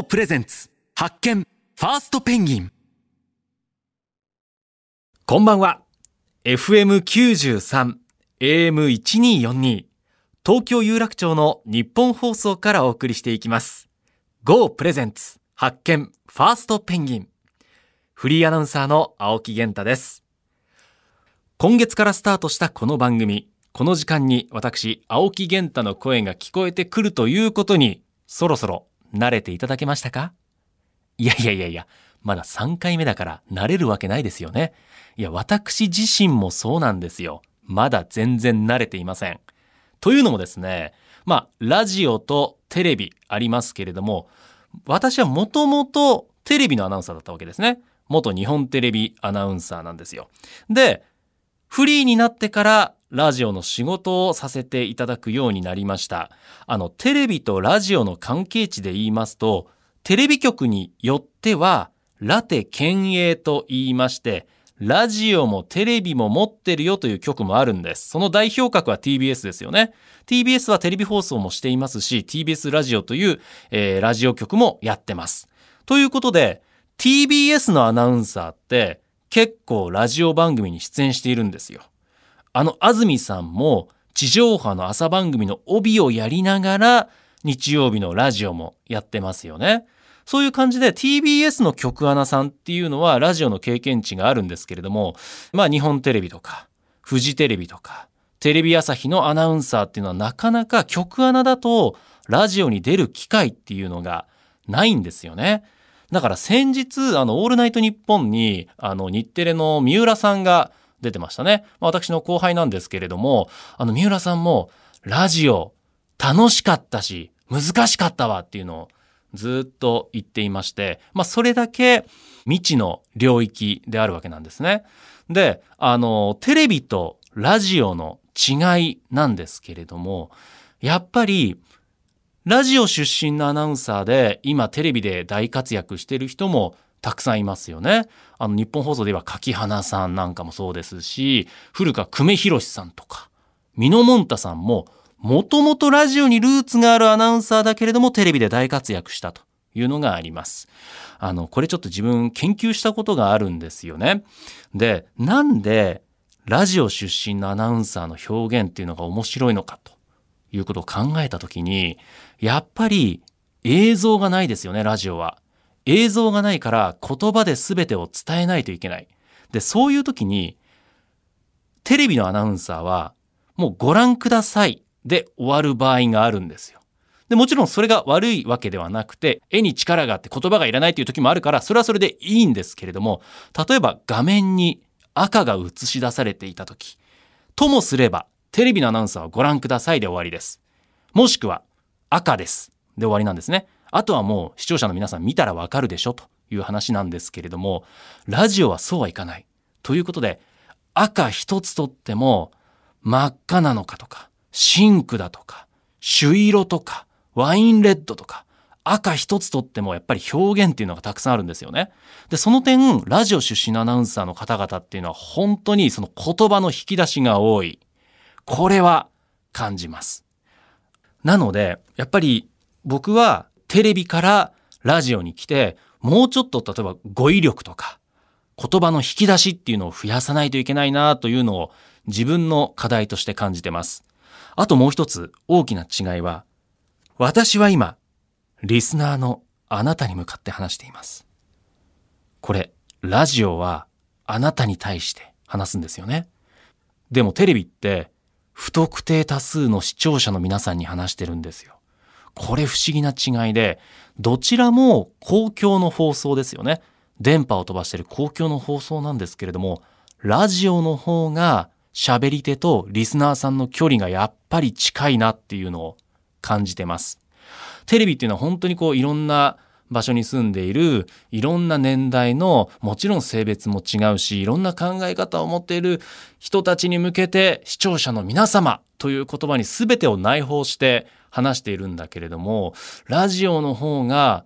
GO プレゼンツ。発見。ファーストペンギン。こんばんは。FM93 AM1242 東京有楽町の日本放送からお送りしていきます。GO プレゼンツ。発見。ファーストペンギン。フリーアナウンサーの青木源太です。今月からスタートしたこの番組この時間に私青木源太の声が聞こえてくるということにそろそろ慣れていただけましたか？いやいやいやいや、まだ3回目だから慣れるわけないですよね。いや、私自身もそうなんですよ。まだ全然慣れていません。というのもですね、まあ、ラジオとテレビありますけれども、私はもともとテレビのアナウンサーだったわけですね。元日本テレビアナウンサーなんですよ。で、フリーになってからラジオの仕事をさせていただくようになりました。あの、テレビとラジオの関係値で言いますと、テレビ局によっては、ラテ県営と言いまして、ラジオもテレビも持ってるよという局もあるんです。その代表格は TBS ですよね。TBS はテレビ放送もしていますし、TBS ラジオという、えー、ラジオ局もやってます。ということで、TBS のアナウンサーって結構ラジオ番組に出演しているんですよ。あの安住さんも地上波の朝番組の帯をやりながら日曜日のラジオもやってますよね。そういう感じで TBS の局アナさんっていうのはラジオの経験値があるんですけれども、まあ日本テレビとか、フジテレビとか、テレビ朝日のアナウンサーっていうのはなかなか局アナだとラジオに出る機会っていうのがないんですよね。だから先日、あの、オールナイトニッポンに、あの、日テレの三浦さんが出てましたね。まあ、私の後輩なんですけれども、あの、三浦さんも、ラジオ、楽しかったし、難しかったわっていうのをずっと言っていまして、まあ、それだけ未知の領域であるわけなんですね。で、あの、テレビとラジオの違いなんですけれども、やっぱり、ラジオ出身のアナウンサーで今テレビで大活躍してる人もたくさんいますよね。あの日本放送では柿花さんなんかもそうですし、古川久米宏さんとか、ミノモンタさんも、もともとラジオにルーツがあるアナウンサーだけれどもテレビで大活躍したというのがあります。あの、これちょっと自分研究したことがあるんですよね。で、なんでラジオ出身のアナウンサーの表現っていうのが面白いのかということを考えたときに、やっぱり映像がないですよね、ラジオは。映像がないから言葉で全てを伝えないといけない。で、そういう時に、テレビのアナウンサーは、もうご覧くださいで終わる場合があるんですよ。で、もちろんそれが悪いわけではなくて、絵に力があって言葉がいらないという時もあるから、それはそれでいいんですけれども、例えば画面に赤が映し出されていた時、ともすれば、テレビのアナウンサーはご覧くださいで終わりです。もしくは、赤です。で終わりなんですね。あとはもう視聴者の皆さん見たらわかるでしょという話なんですけれども、ラジオはそうはいかない。ということで、赤一つとっても真っ赤なのかとか、真紅だとか、朱色とか、ワインレッドとか、赤一つとってもやっぱり表現っていうのがたくさんあるんですよね。で、その点、ラジオ出身のアナウンサーの方々っていうのは本当にその言葉の引き出しが多い。これは感じます。なので、やっぱり僕はテレビからラジオに来て、もうちょっと例えば語彙力とか、言葉の引き出しっていうのを増やさないといけないなというのを自分の課題として感じてます。あともう一つ大きな違いは、私は今、リスナーのあなたに向かって話しています。これ、ラジオはあなたに対して話すんですよね。でもテレビって不特定多数の視聴者の皆さんに話してるんですよ。これ不思議な違いで、どちらも公共の放送ですよね。電波を飛ばしている公共の放送なんですけれども、ラジオの方が喋り手とリスナーさんの距離がやっぱり近いなっていうのを感じてます。テレビっていうのは本当にこういろんな場所に住んでいるいろんな年代のもちろん性別も違うしいろんな考え方を持っている人たちに向けて視聴者の皆様という言葉に全てを内包して話しているんだけれども、ラジオの方が、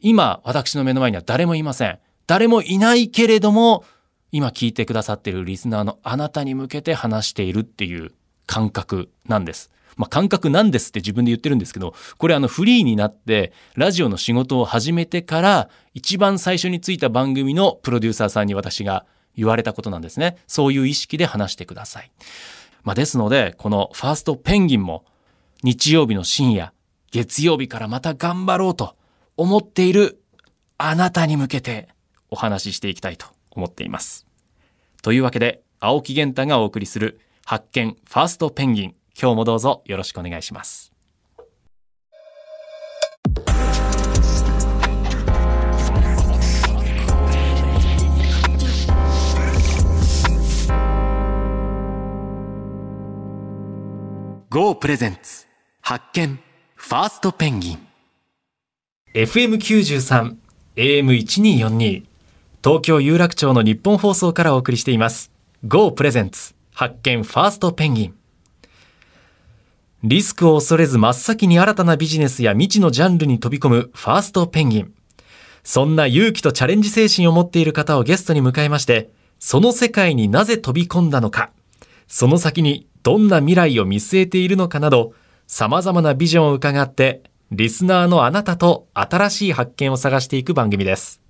今私の目の前には誰もいません。誰もいないけれども、今聞いてくださっているリスナーのあなたに向けて話しているっていう感覚なんです。まあ、感覚なんですって自分で言ってるんですけど、これあのフリーになってラジオの仕事を始めてから一番最初についた番組のプロデューサーさんに私が言われたことなんですね。そういう意識で話してください。まあ、ですので、このファーストペンギンも日曜日の深夜、月曜日からまた頑張ろうと思っているあなたに向けてお話ししていきたいと思っています。というわけで、青木源太がお送りする発見ファーストペンギン。今日もどうぞよろしくお願いします。GO プレゼンツ発見。ファーストペンギン。FM93 AM1242 東京有楽町の日本放送からお送りしています。GO プレゼンツ発見。ファーストペンギン。リスクを恐れず真っ先に新たなビジネスや未知のジャンルに飛び込むファーストペンギン。そんな勇気とチャレンジ精神を持っている方をゲストに迎えましてその世界になぜ飛び込んだのか。その先にどんな未来を見据えているのかなど様々なビジョンを伺ってリスナーのあなたと新しい発見を探していく番組です。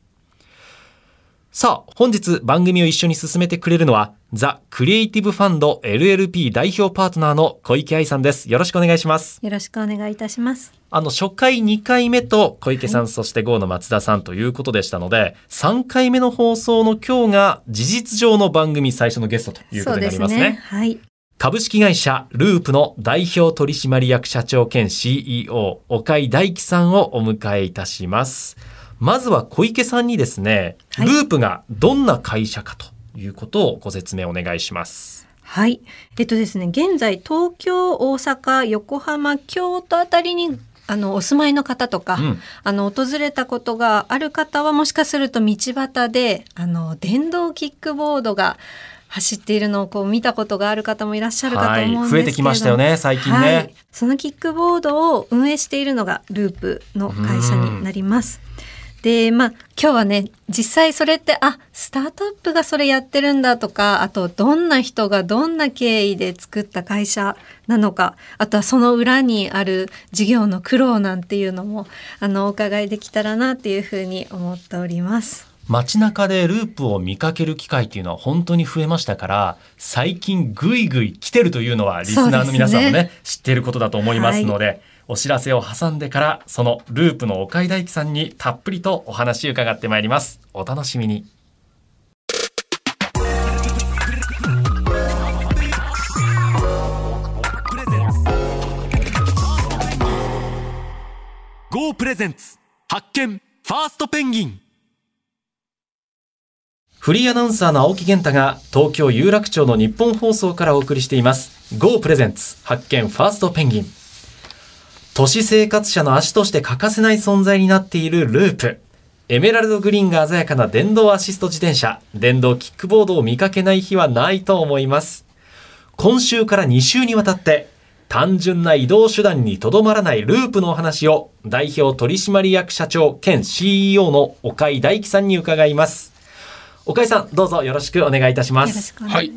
さあ、本日番組を一緒に進めてくれるのは、ザ・クリエイティブファンド LLP 代表パートナーの小池愛さんです。よろしくお願いします。よろしくお願いいたします。あの、初回2回目と小池さん、はい、そして GO の松田さんということでしたので、3回目の放送の今日が事実上の番組最初のゲストということになりますね。すねはい。株式会社ループの代表取締役社長兼 CEO 岡井大樹さんをお迎えいたします。まずは小池さんにですね、はい、ループがどんな会社かということをご説明お願いします。はい。えっとですね、現在東京、大阪、横浜、京都あたりにあのお住まいの方とか、うん、あの訪れたことがある方はもしかすると道端であの電動キックボードが走っているのをこう見たことがある方もいらっしゃるかと思うんですけど、はい、増えてきましたよね最近ね、はい、そのキックボードを運営しているのがループの会社になります。でまあ今日はね実際それってあスタートアップがそれやってるんだとかあとどんな人がどんな経緯で作った会社なのかあとはその裏にある事業の苦労なんていうのもあのお伺いできたらなっていうふうに思っております。街中でループを見かける機会っていうのは本当に増えましたから最近ぐいぐい来てるというのはリスナーの皆さんもね、ね、知っていることだと思いますので、はい、お知らせを挟んでからそのループの岡井大樹さんにたっぷりとお話伺ってまいります。お楽しみに。GO プレゼンツ発見ファーストペンギンフリーアナウンサーの青木源太が東京有楽町の日本放送からお送りしています。GO プレゼンツ発見ファーストペンギン。都市生活者の足として欠かせない存在になっているループ。エメラルドグリーンが鮮やかな電動アシスト自転車。電動キックボードを見かけない日はないと思います。今週から2週にわたって単純な移動手段にとどまらないループのお話を代表取締役社長兼 CEO の岡井大樹さんに伺います。岡井さんどうぞよろしくお願いいたします。はい、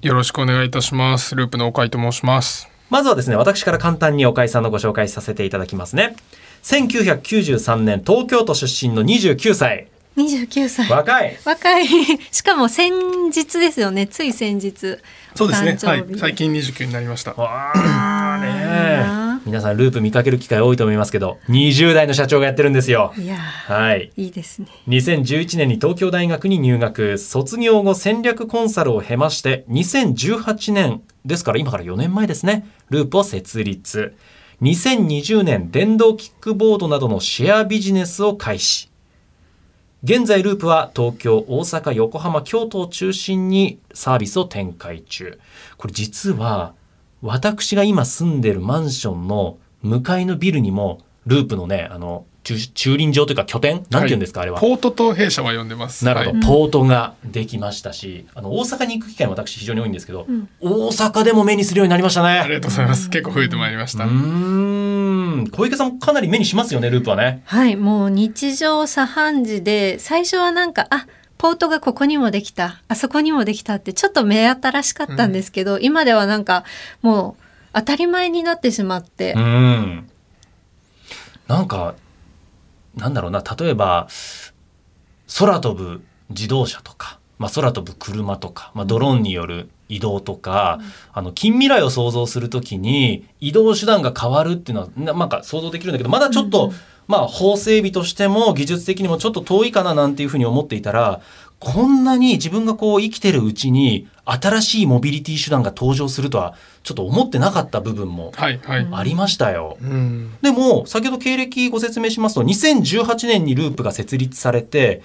よろしくお願いいたします。ループの岡井と申します。まずはですね私から簡単に岡井さんのご紹介させていただきますね。1993年東京都出身の29歳。29歳。若い。若い。しかも先日ですよね。つい先日。そうですね。はい。最近29になりました。わあね皆さんループ見かける機会多いと思いますけど20代の社長がやってるんですよ。いやはい。いいですね。2011年に東京大学に入学卒業後戦略コンサルを経まして2018年ですから今から4年前ですね。ループを設立。2020年電動キックボードなどのシェアビジネスを開始。現在ループは東京、大阪、横浜、京都を中心にサービスを展開中。これ実は私が今住んでるマンションの向かいのビルにも、ループのね、あの、駐輪場というか拠点？なんて言うんですか、はい、あれは。ポートと弊社は呼んでます。なるほど、はい、ポートができましたし、あの、大阪に行く機会も私非常に多いんですけど、うん、大阪でも目にするようになりましたね。ありがとうございます。結構増えてまいりました。うん。小池さんもかなり目にしますよね、ループはね。はい、もう日常茶飯事で、最初はなんか、あ、ポートがここにもできた。あそこにもできたってちょっと目新しかったんですけど、うん、今ではなんかもう当たり前になってしまって、うん。なんか、なんだろうな、例えば、空飛ぶ自動車とか、まあ、空飛ぶ車とか、まあ、ドローンによる移動とか、あの近未来を想像するときに移動手段が変わるっていうのはななんか想像できるんだけどまだちょっと、まあ法整備としても技術的にもちょっと遠いかななんていうふうに思っていたらこんなに自分がこう生きてるうちに新しいモビリティ手段が登場するとはちょっと思ってなかった部分も。ありましたよ。うん。でも先ほど経歴ご説明しますと2018年にループが設立されて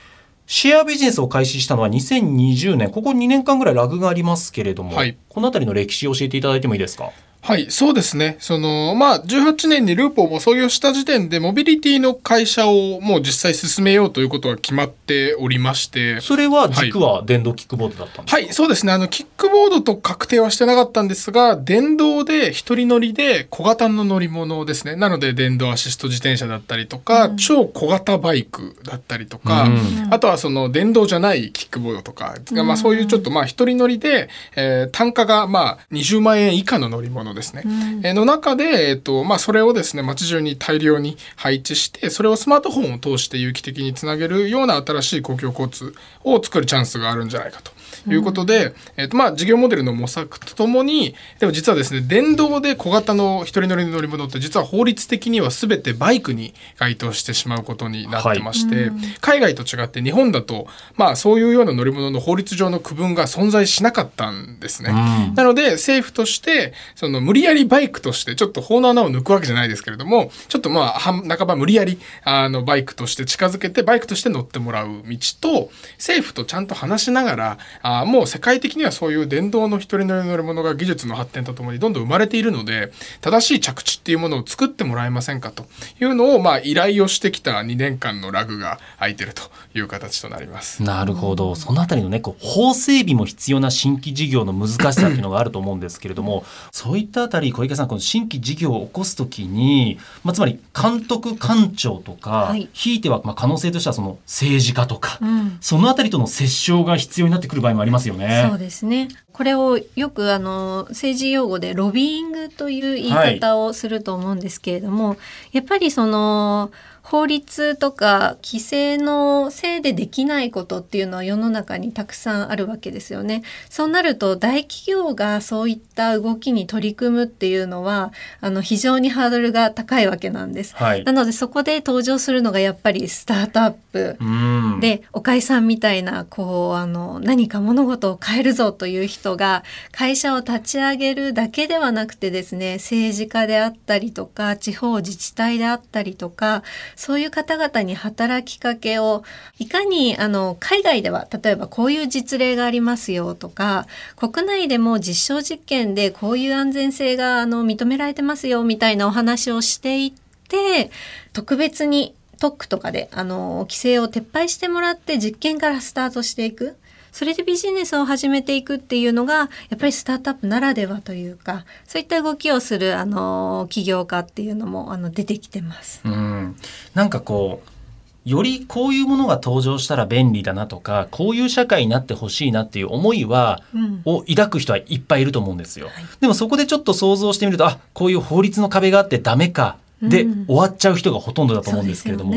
シェアビジネスを開始したのは2020年ここ2年間ぐらいラグがありますけれども、はいこの辺りの歴史を教えていただいてもいいですか？はい、そうですね。その、まあ、18年にループをもう創業した時点で、モビリティの会社をもう実際進めようということが決まっておりまして、それは軸は電動キックボードだったんですか、はい、そうですね。あの、キックボードと確定はしてなかったんですが、電動で一人乗りで小型の乗り物ですね。なので、電動アシスト自転車だったりとか、超小型バイクだったりとか、うんあとはその電動じゃないキックボードとか、まあそういうちょっとまあ一人乗りで、えー単価がまあ20万円以下の乗り物ですね。えーの中で、えっ、と、まあそれをですね、街中に大量に配置して、それをスマートフォンを通して有機的につなげるような新しい公共交通を作るチャンスがあるんじゃないかと。いうことで、えっ、と、まあ、事業モデルの模索とともに、でも実はですね、電動で小型の一人乗りの乗り物って実は法律的には全てバイクに該当してしまうことになってまして、海外と違って日本だと、まあ、そういうような乗り物の法律上の区分が存在しなかったんですね。うん。なので、政府として、その無理やりバイクとして、ちょっと法の穴を抜くわけじゃないですけれども、ちょっとまあ、半半ば無理やり、あの、バイクとして近づけて、バイクとして乗ってもらう道と、政府とちゃんと話しながら、あもう世界的にはそういう電動の一人乗り乗り物が技術の発展とともにどんどん生まれているので、正しい着地っていうものを作ってもらえませんかというのを、まあ、依頼をしてきた2年間のラグが空いてるという形となります。なるほど。そのあたりのね、こう法整備も必要な新規事業の難しさっていうのがあると思うんですけれども、そういったあたり、小池さん、この新規事業を起こすときに、まあ、つまり監督官庁とか、はいひいてはまあ可能性としてはその政治家とか、うんそのあたりとの折衝が必要になってくる場合もありますよね。そうですね。これをよくあの政治用語でロビーイングという言い方をすると思うんですけれども、やっぱりその法律とか規制のせいでできないことっていうのは世の中にたくさんあるわけですよね。そうなると大企業がそういった動きに取り組むっていうのはあの非常にハードルが高いわけなんです。はいな。のでそこで登場するのがやっぱりスタートアップ。うん。で岡井さんみたいなこうあの何か物事を変えるぞという人が会社を立ち上げるだけではなくてですね政治家であったりとか地方自治体であったりとかそういう方々に働きかけをいかにあの海外では例えばこういう実例がありますよとか国内でも実証実験でこういう安全性があの認められてますよみたいなお話をしていって特別に特区とかであの規制を撤廃してもらって実験からスタートしていく。それでビジネスを始めていくっていうのがやっぱりスタートアップならではというかそういった動きをするあの起業家っていうのもあの出てきてます。うん、なんかこうよりこういうものが登場したら便利だなとかこういう社会になってほしいなっていう思いは、うんを抱く人はいっぱいいると思うんですよ。でもそこでちょっと想像してみるとあこういう法律の壁があってダメかで、うん終わっちゃう人がほとんどだと思うんですけれども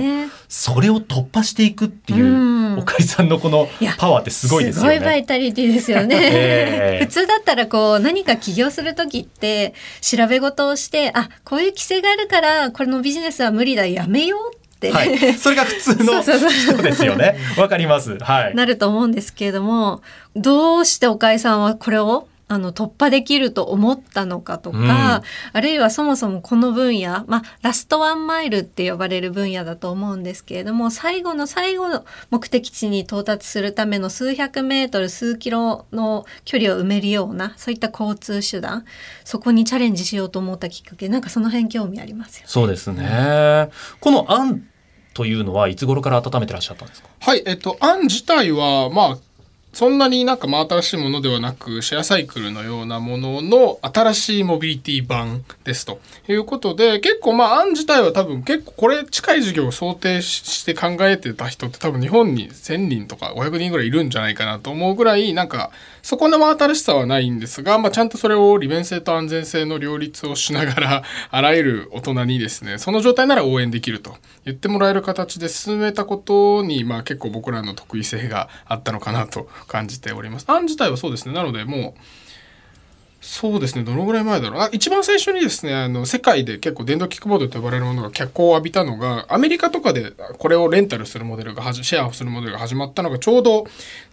そ,、ねれを突破していくっていう、うん岡井さんのこのパワーってすごいですよね。すごいバイタリティですよね。ええ普通だったらこう何か起業する時って調べ事をしてあこういう規制があるからこれのビジネスは無理だやめようって、はい、それが普通の 人ですよね。わかります。はい。なると思うんですけれどもどうして岡井さんはこれをあの突破できると思ったのかとか、うんあるいはそもそもこの分野、まあ、ラストワンマイルって呼ばれる分野だと思うんですけれども最後の最後の目的地に到達するための数百メートル数キロの距離を埋めるようなそういった交通手段そこにチャレンジしようと思ったきっかけなんかその辺興味ありますよ。そうですね。この案というのはいつ頃から温めてらっしゃったんですか？はい、えっと、案自体は、まあ、そんなになんか真新しいものではなく、シェアサイクルのようなものの新しいモビリティ版ですと。いうことで、結構まあ案自体は多分結構これ近い授業を想定して考えてた人って多分日本に1000人とか500人ぐらいいるんじゃないかなと思うぐらい、なんかそこの真新しさはないんですが、まあちゃんとそれを利便性と安全性の両立をしながら、あらゆる大人にですね、その状態なら応援できると言ってもらえる形で進めたことに、まあ結構僕らの得意性があったのかなと感じております。案自体はそうですね。なのでもう、そうですね。どのぐらい前だろう？あ一番最初にですね、あの、世界で結構電動キックボードと呼ばれるものが脚光を浴びたのが、アメリカとかでこれをレンタルするモデルが、シェアするモデルが始まったのがちょうど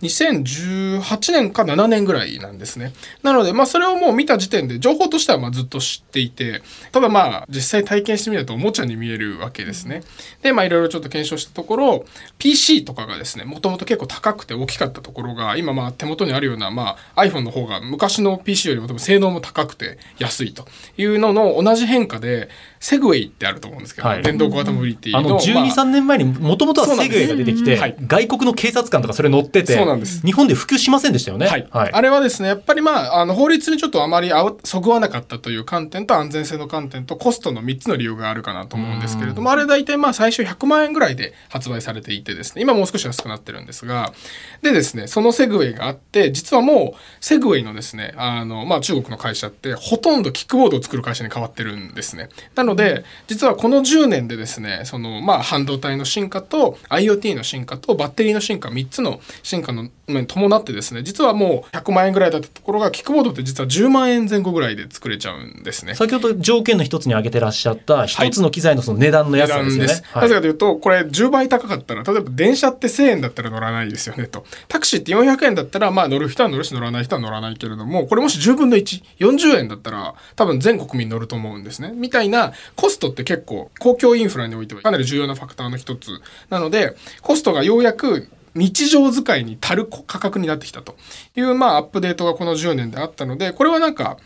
2018年か7年ぐらいなんですね。なので、まあそれをもう見た時点で情報としてはまあずっと知っていて、ただまあ実際体験してみるとおもちゃに見えるわけですね。で、まあいろいろちょっと検証したところ、PC とかがですね、もともと結構高くて大きかったところが、今まあ手元にあるような、まあ iPhone の方が昔の PC よりも多分性能も高くて安いというのの同じ変化で、セグウェイってあると思うんですけど、はい電動小型モビリティの。あの、12、まあ3年前にもともとはセグウェイが出てきて、はい外国の警察官とかそれ乗ってて、そうなんです日本で普及しませんでしたよね？はい。あれはですね、やっぱりまあ、あの、法律にちょっとあまりそぐわなかったという観点と安全性の観点とコストの3つの理由があるかなと思うんですけれども、あれ大体まあ最初100万円ぐらいで発売されていてですね、今もう少し安くなってるんですが、でですね、そのセグウェイがあって、実はもう、セグウェイのですね、あの、まあ中国の会社って、ほとんどキックボードを作る会社に変わってるんですね。なので、実はこの10年でですね、その、まあ半導体の進化と IoT の進化とバッテリーの進化、3つの進化の面伴ってですね、実はもう100万円ぐらいだったところが、キックボードって実は10万円前後ぐらいで作れちゃうんですね。先ほど条件の一つに挙げてらっしゃった一つの機材のその値段の安さですよね。なぜかというと、これ10倍高かったら、例えば電車って1000円だったら乗らないですよねと。タクシーって400円だったら、まあ乗る人は乗るし乗らない人は乗らないけれども、これもし10分の1、40円だったら、多分全国民乗ると思うんですね。みたいな、コストって結構、公共インフラにおいてはかなり重要なファクターの一つ。なので、コストがようやく日常使いに足る価格になってきたという、まあ、アップデートがこの10年であったので、これはなんか、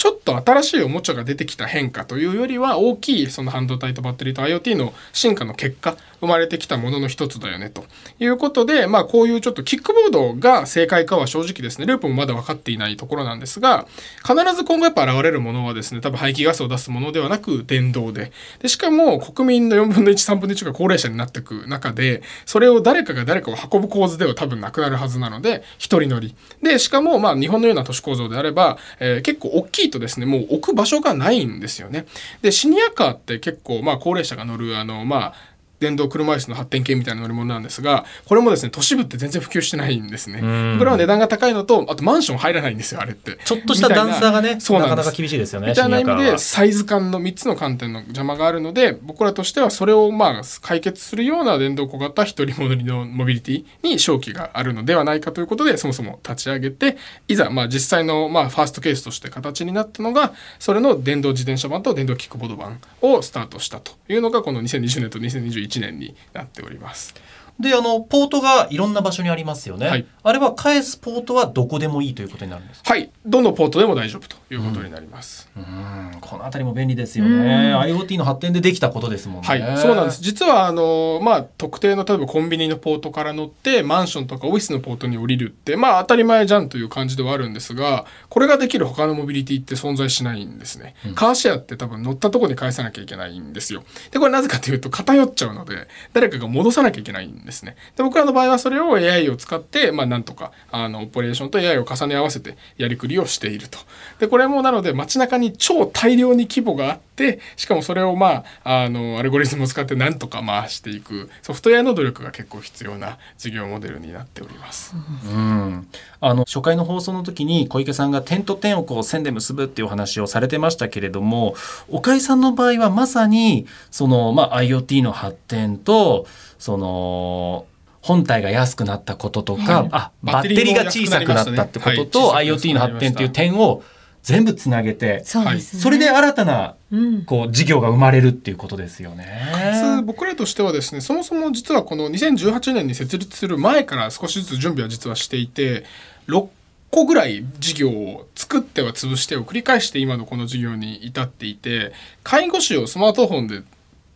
ちょっと新しいおもちゃが出てきた変化というよりは大きいその半導体とバッテリーと IoT の進化の結果生まれてきたものの一つだよねということでまあこういうちょっとキックボードが正解かは正直ですね。ループもまだ分かっていないところなんですが必ず今後やっぱ現れるものはですね多分排気ガスを出すものではなく電動で。でしかも国民の4分の13分の1が高齢者になっていく中でそれを誰かが誰かを運ぶ構図では多分なくなるはずなので一人乗り。でしかもまあ日本のような都市構造であれば、えー結構大きいとですねもう置く場所がないんですよね。でシニアカーって結構まあ高齢者が乗るあのまあ電動車椅子の発展系みたいな乗り物なんですが、これもですね、都市部って全然普及してないんですね。んこれは値段が高いのと、あとマンション入らないんですよ、あれって。ちょっとした段差がね、そうなかなか厳しいですよね。みたいな意味でサイズ感の3つの観点の邪魔があるので僕らとしてはそれをまあ解決するような電動小型一人戻りのモビリティに勝機があるのではないかということでそもそも立ち上げていざまあ実際のまあファーストケースとして形になったのがそれの電動自転車版と電動キックボード版をスタートしたというのがこの2020年と2021年になっております。で、あの、ポートがいろんな場所にありますよね。はいあれは返すポートはどこでもいいということになるんですか？はいどのポートでも大丈夫ということになります。うん、このあたりも便利ですよね。IoT の発展でできたことですもんね。はい、そうなんです。実は、あの、まあ、特定の、例えばコンビニのポートから乗って、マンションとかオフィスのポートに降りるって、まあ、当たり前じゃんという感じではあるんですが、これができる他のモビリティって存在しないんですね。カーシェアって多分乗ったところに返さなきゃいけないんですよ。で、これなぜかというと、偏っちゃうので、誰かが戻さなきゃいけないんですですね。で、僕らの場合はそれを AI を使って、まあ、なんとか、あの、オペレーションと AI を重ね合わせてやりくりをしていると。で、これもなので、街中に超大量に規模があって、しかもそれをまあ、あの、アルゴリズムを使ってなんとか回していく、ソフトウェアの努力が結構必要な事業モデルになっております。うん、あの初回の放送の時に小池さんが点と点をこう線で結ぶっていうお話をされてましたけれども岡井さんの場合はまさにその、まあ、IoT の発展とその本体が安くなったこととか、はい。あバッテリーが小さくなったってことと、はい IoT の発展っていう点を全部つなげてそれで新たなうん。こう事業が生まれるっていうことですよね。かつ僕らとしてはですねそもそも実はこの2018年に設立する前から少しずつ準備は実はしていて6個ぐらい事業を作っては潰してを繰り返して今のこの事業に至っていて介護士をスマートフォンで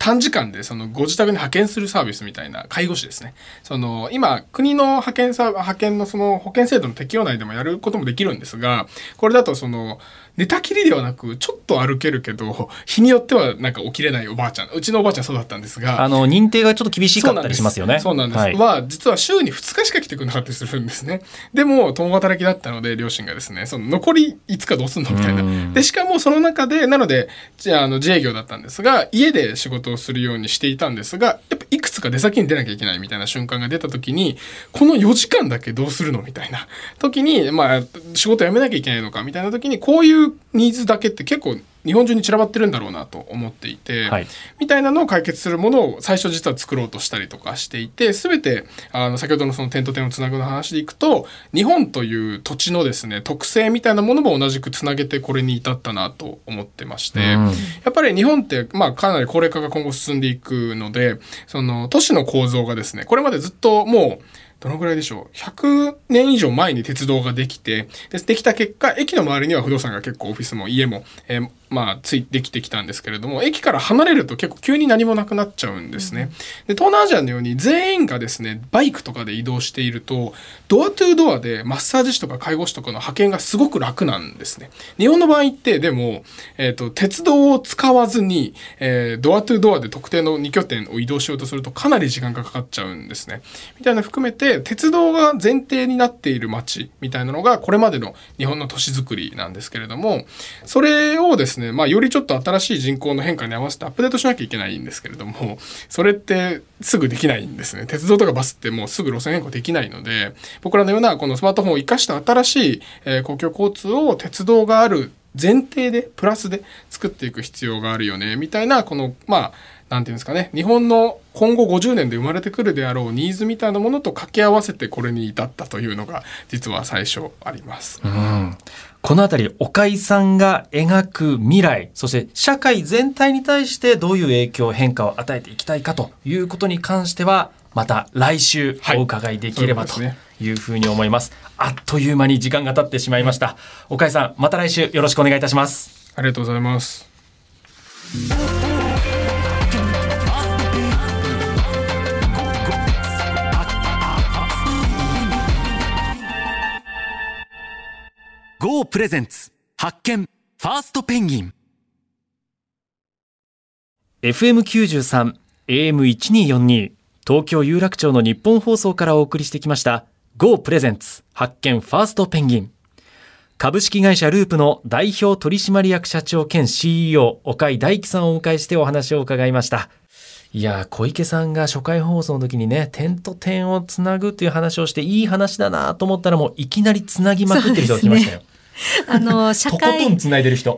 短時間でそのご自宅に派遣するサービスみたいな介護士ですね。その今国の派遣さ派遣のその保険制度の適用内でもやることもできるんですが、これだとその寝たきりではなく、ちょっと歩けるけど、日によってはなんか起きれないおばあちゃん。うちのおばあちゃんそうだったんですが。あの、認定がちょっと厳しかったりしますよね。そうなんです。は、はい、実は週に2日しか来てくれなかったりするんですね。でも、共働きだったので、両親がですね、その残り5日どうすんのみたいな。で、しかもその中で、なので、じゃあ、あの、自営業だったんですが、家で仕事をするようにしていたんですが、やっぱいくつか出先に出なきゃいけないみたいな瞬間が出た時に、この4時間だけどうするのみたいな。時に、まあ、仕事辞めなきゃいけないのかみたいな時に、こういうニーズだけって結構日本中に散らばってるんだろうなと思っていて、はい、みたいなのを解決するものを最初実は作ろうとしたりとかしていて全てあの先ほどのその点と点をつなぐの話でいくと日本という土地のですね特性みたいなものも同じくつなげてこれに至ったなと思ってまして、うん、やっぱり日本って、まあ、かなり高齢化が今後進んでいくのでその都市の構造がですねこれまでずっともうどのぐらいでしょう？100年以上前に鉄道ができて、でできた結果、駅の周りには不動産が結構オフィスも家も、えー、まあ、ついできてきたんですけれども、駅から離れると結構急に何もなくなっちゃうんですね。で、東南アジアのように全員がですね、バイクとかで移動していると、ドアトゥードアでマッサージ師とか介護士とかの派遣がすごく楽なんですね。日本の場合って、でも、えっ、ー、と、鉄道を使わずに、えー、ドアトゥードアで特定の2拠点を移動しようとするとかなり時間がかかっちゃうんですね。みたいな含めて、鉄道が前提になっている街みたいなのが、これまでの日本の都市づくりなんですけれども、それをですね、ね、まあ、よりちょっと新しい人口の変化に合わせてアップデートしなきゃいけないんですけれども、それってすぐできないんですね。鉄道とかバスってもうすぐ路線変更できないので、僕らのようなこのスマートフォンを生かした新しい、え公共交通を鉄道がある前提で、プラスで作っていく必要があるよね、みたいな、この、まあ、なんていうんですかね、日本の今後50年で生まれてくるであろうニーズみたいなものと掛け合わせてこれに至ったというのが実は最初あります。うんこのあたり、岡井さんが描く未来、そして社会全体に対してどういう影響、変化を与えていきたいかということに関しては、また来週お伺いできればというふうに思います。はい、あっという間に時間が経ってしまいました。岡井さん、また来週よろしくお願いいたします。ありがとうございます。GO プレゼンツ。発見。ファーストペンギン。FM93 AM1242 東京有楽町の日本放送からお送りしてきました GO プレゼンツ。発見。ファーストペンギン。株式会社ループの代表取締役社長兼 CEO 岡井大樹さんをお迎えしてお話を伺いました。いや小池さんが初回放送の時にね点と点をつなぐという話をしていい話だなと思ったらもういきなりつなぎまくってる人が来ましたよ。あの社会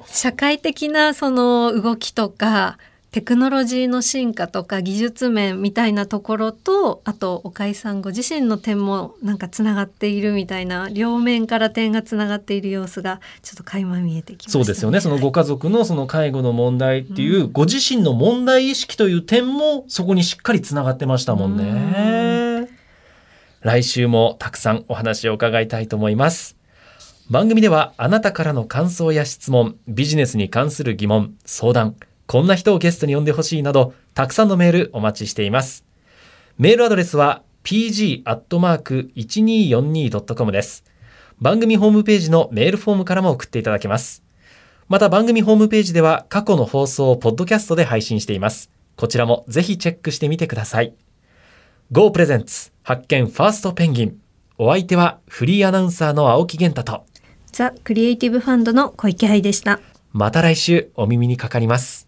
社会的なその動きとかテクノロジーの進化とか技術面みたいなところとあと岡井さんご自身の点もなんかつながっているみたいな両面から点がつながっている様子がちょっと垣間見えてきました、ね、そうですよねそのご家族のその介護の問題っていう、うん、ご自身の問題意識という点もそこにしっかりつながってましたもんね。来週もたくさんお話を伺いたいと思います。番組ではあなたからの感想や質問、ビジネスに関する疑問、相談、こんな人をゲストに呼んでほしいなど、たくさんのメールお待ちしています。メールアドレスは pg.1242.com です。番組ホームページのメールフォームからも送っていただけます。また番組ホームページでは過去の放送をポッドキャストで配信しています。こちらもぜひチェックしてみてください。Go プレゼンツ発見ファーストペンギン。お相手はフリーアナウンサーの青木源太とザ・クリエイティブファンドの小池愛でした。また来週お耳にかかります。